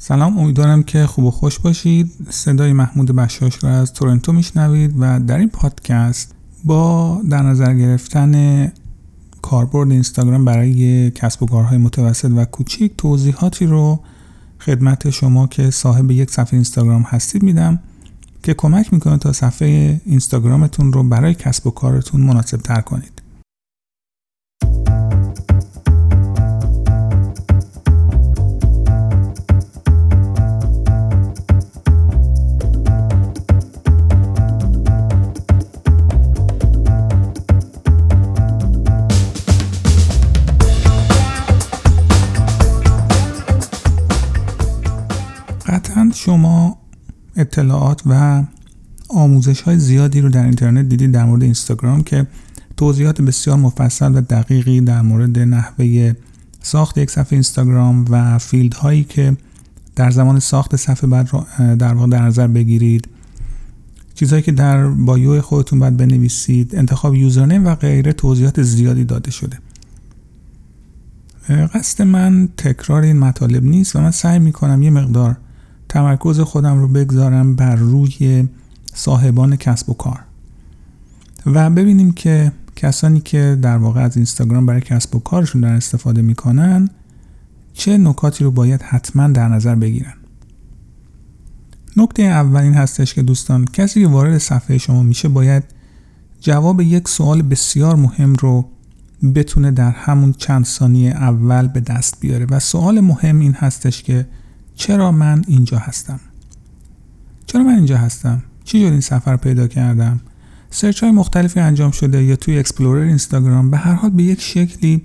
سلام امیدوارم که خوب و خوش باشید. صدای محمود بشاش را از تورنتو میشنوید و در این پادکست با در نظر گرفتن کاربرد اینستاگرام برای کسب و کارهای متوسط و کوچیک توضیحاتی رو خدمت شما که صاحب یک صفحه اینستاگرام هستید میدم که کمک می‌کنه تا صفحه اینستاگرامتون رو برای کسب و کارتون مناسب تر کنید. شما اطلاعات و آموزش های زیادی رو در اینترنت دیدید در مورد اینستاگرام که توضیحات بسیار مفصل و دقیقی در مورد نحوه ساخت یک صفحه اینستاگرام و فیلد هایی که در زمان ساخت صفحه بعد در واقع در نظر بگیرید. چیزهایی که در bio خودتون باید بنویسید. انتخاب username و غیره توضیحات زیادی داده شده. قصد من تکرار این مطالب نیست و من سعی می‌کنم یه مقدار تمرکز خودم رو بگذارم بر روی صاحبان کسب و کار. و ببینیم که کسانی که در واقع از اینستاگرام برای کسب و کارشون در استفاده می‌کنن چه نکاتی رو باید حتما در نظر بگیرن؟ نکته اول این هستش که دوستان کسی که وارد صفحه شما میشه باید جواب یک سوال بسیار مهم رو بتونه در همون چند ثانیه اول به دست بیاره. و سوال مهم این هستش که چرا من اینجا هستم؟ چرا من اینجا هستم؟ چه جور این صفحه رو پیدا کردم؟ search های مختلفی انجام شده یا توی Explorer اینستاگرام به هر حال به یک شکلی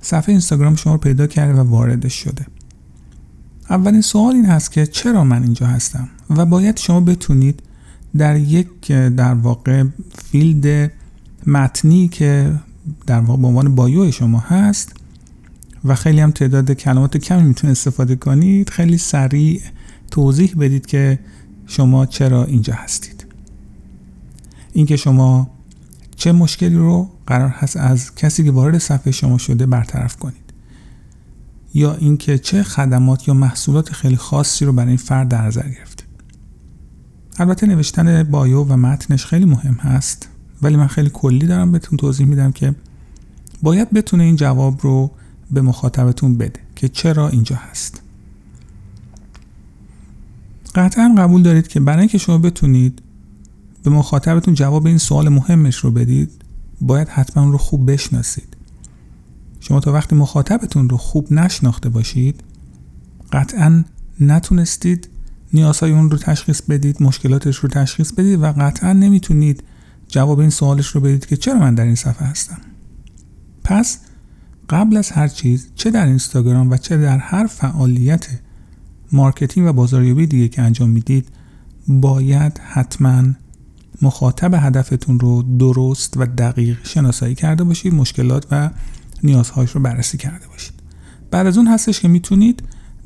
صفحه اینستاگرام شما رو پیدا کرده و واردش شده. اولین سوال این هست که چرا من اینجا هستم؟ و باید شما بتونید در یک در واقع فیلد متنی که در واقع به عنوان بایو شما هست و خیلی هم تعداد کلمات کمی می‌تونه استفاده کنید. خیلی سریع توضیح بدید که شما چرا اینجا هستید. اینکه شما چه مشکلی رو قرار هست از کسی که وارد صفحه شما شده برطرف کنید. یا اینکه چه خدمات یا محصولات خیلی خاصی رو برای این فرد در نظر گرفتید البته نوشتن بایو و متنش خیلی مهم هست. ولی من خیلی کلی دارم بهتون توضیح میدم که باید بتونه این جواب رو به مخاطبتون بده که چرا اینجا هست. قطعا قبول دارید که برای اینکه شما بتونید به مخاطبتون جواب این سوال مهمش رو بدید باید حتما رو خوب بشناسید. شما تا وقتی مخاطبتون رو خوب نشناخته باشید قطعا نتونستید نیازهای اون رو تشخیص بدید مشکلاتش رو تشخیص بدید و قطعا نمی‌تونید جواب این سوالش رو بدید که چرا من در این صفحه هستم. پس قبل از هر چیز چه در اینستاگرام و چه در هر فعالیت marketing و بازاریابی دیگه که انجام می‌دید باید حتما مخاطب هدفتون رو درست و دقیق شناسایی کرده باشید مشکلات و نیازهاش رو بررسی کرده باشید. بعد از اون هستش که می‌تونید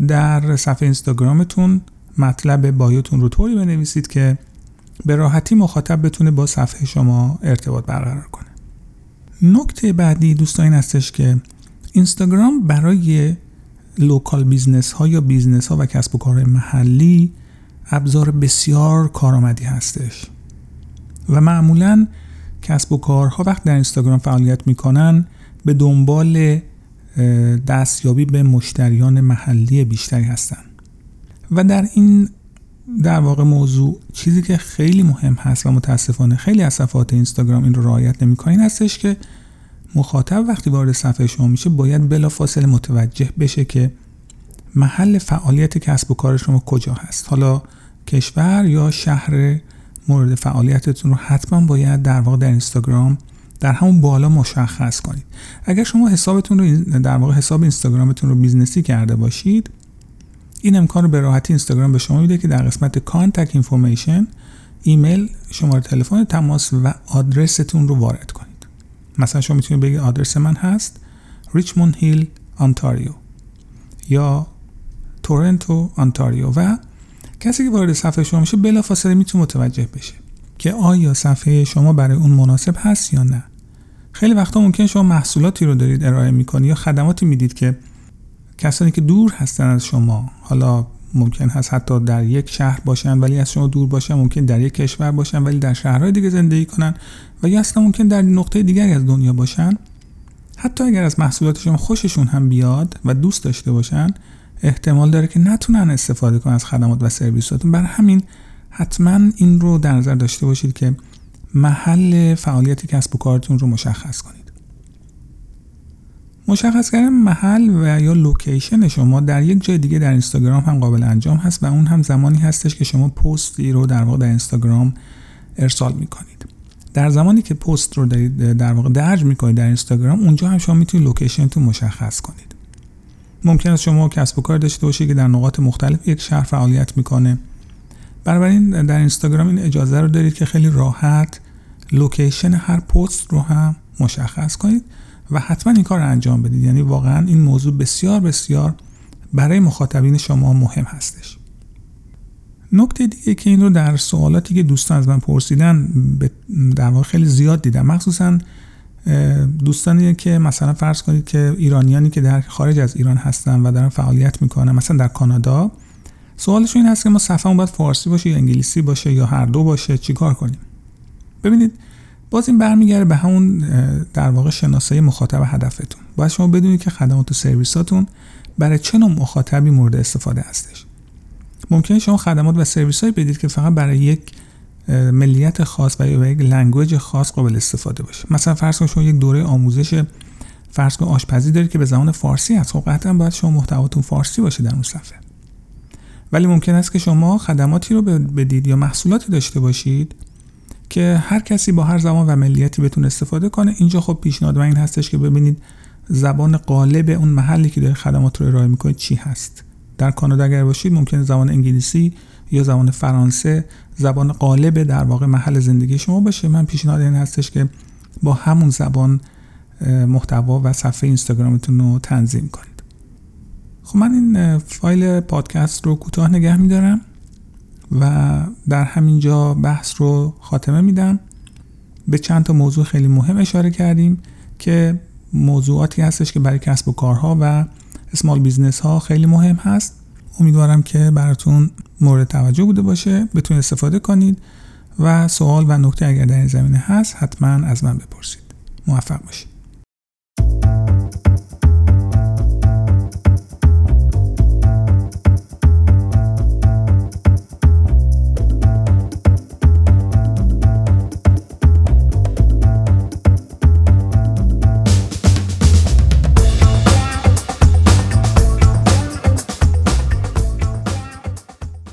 در صفحه اینستاگرامتون مطلب بایوتون رو طوری بنویسید که به راحتی مخاطب بتونه با صفحه شما ارتباط برقرار کنه. نکته بعدی دوستان این هستش که اینستاگرام برای local business ها یا business ها و کسب و کار محلی ابزار بسیار کارآمدی هستش. و معمولا کسب و کارها وقت در اینستاگرام فعالیت می‌کنن به دنبال دستیابی به مشتریان محلی بیشتری هستن. و در این در واقع موضوع چیزی که خیلی مهم هست و متاسفانه خیلی از صفحات اینستاگرام این رو رعایت نمی‌کنن هستش که مخاطب وقتی وارد صفحه شما میشه باید بلافاصله متوجه بشه که محل فعالیت کسب و کار شما کجا هست. حالا کشور یا شهر مورد فعالیتتون رو حتما باید در واقع در اینستاگرام در همون بالا مشخص کنید. اگر شما حسابتون رو در واقع حساب اینستاگرامتون رو business ی کرده باشید این امکان رو به راحتی اینستاگرام به شما میده که در قسمت contact information ایمیل شماره تلفن تماس و آدرستون رو وارد کنید. مثلا شما می‌تونید بگید آدرس من هست ریچموند هیل آنتاریو یا تورنتو آنتاریو و کسی که وارد صفحه شما میشه بلافاصله می‌تونه متوجه بشه که آیا صفحه شما برای اون مناسب هست یا نه. خیلی وقتا ممکن شما محصولاتی رو دارید ارائه می‌کنید یا خدماتی می‌دید که کسانی که دور هستن از شما حالا ممکن هست حتی در یک شهر باشن ولی از شما دور باشن ممکن در یک کشور باشن ولی در شهرهای دیگه زندگی کنن. و یا اصلا ممکن در نقطه دیگری از دنیا باشن. حتی اگر از محصولات شما خوششون هم بیاد و دوست داشته باشن احتمال داره که نتونن استفاده کنن از خدمات و سرویساتون. بر همین حتما این رو در نظر داشته باشید که محل فعالیت کسب و کارتون رو مشخص کنید. مشخص کردن محل و یا لوکیشن شما در یک جای دیگه در اینستاگرام هم قابل انجام هست و اون هم زمانی هستش که شما پستی رو در واقع در اینستاگرام ارسال می‌کنید. در زمانی که پست رو در واقع درج می‌کنید در اینستاگرام اونجا هم شما می‌تونید location تون مشخص کنید. ممکن است شما کسب و کار داشته باشید که در نقاط مختلف یک شهر فعالیت می‌کنه. بنابراین در اینستاگرام این اجازه رو دارید که خیلی راحت location هر پست رو هم مشخص کنید. و حتما این کار رو انجام بدید. یعنی واقعا این موضوع بسیار بسیار برای مخاطبین شما مهم هستش. نکته دیگه که این رو در سوالاتی که دوستان از من پرسیدن در واقع خیلی زیاد دیدم. مخصوصا دوستانی که مثلا فرض کنید که ایرانیانی که در خارج از ایران هستن و دارن فعالیت می‌کنن مثلا در کانادا سوالشون این هست که ما صفحه باید فارسی باشه یا انگلیسی باشه یا هر دو باشه چیکار کنیم؟ ببینید باز این برمیگرده به همون در واقع شناسایی مخاطب هدفتون. باید شما بدونید که خدمات و سرویساتون برای چه نوع مخاطبی مورد استفاده هستش. ممکنه شما خدمات و سرویس بدید که فقط برای یک ملیت خاص و یا یک language خاص قابل استفاده باشه. مثلا فرض کنید شما یک دوره آموزش فرض کنید آشپزی دارید که به زبان فارسی هست. خب قطعا باید شما محتواتون فارسی باشه در اون صفحه. ولی ممکن است که شما خدماتی رو بدید یا محصولاتی داشته باشید که هر کسی با هر زبان و ملیتی بتونه استفاده کنه. اینجا خب پیشنهاد من این هستش که ببینید زبان قالب اون محلی که داره خدمات رو ارائه می‌کنه چی هست. در کانادا اگر باشید ممکنه زبان انگلیسی یا زبان فرانسه زبان قالب در واقع محل زندگی شما باشه. من پیشنهاد این هستش که با همون زبان محتوا و صفحه اینستاگرامتون رو تنظیم کنید. خب من این فایل پادکست رو کوتاه نگه میدارم. و در همینجا بحث رو خاتمه میدم. به چند تا موضوع خیلی مهم اشاره کردیم که موضوعاتی هستش که برای کسب و کارها و اسمال بیزنس ها خیلی مهم هست. امیدوارم که براتون مورد توجه بوده باشه. بتونید استفاده کنید و سوال و نکته اگر در این زمینه هست حتما از من بپرسید. موفق باشید.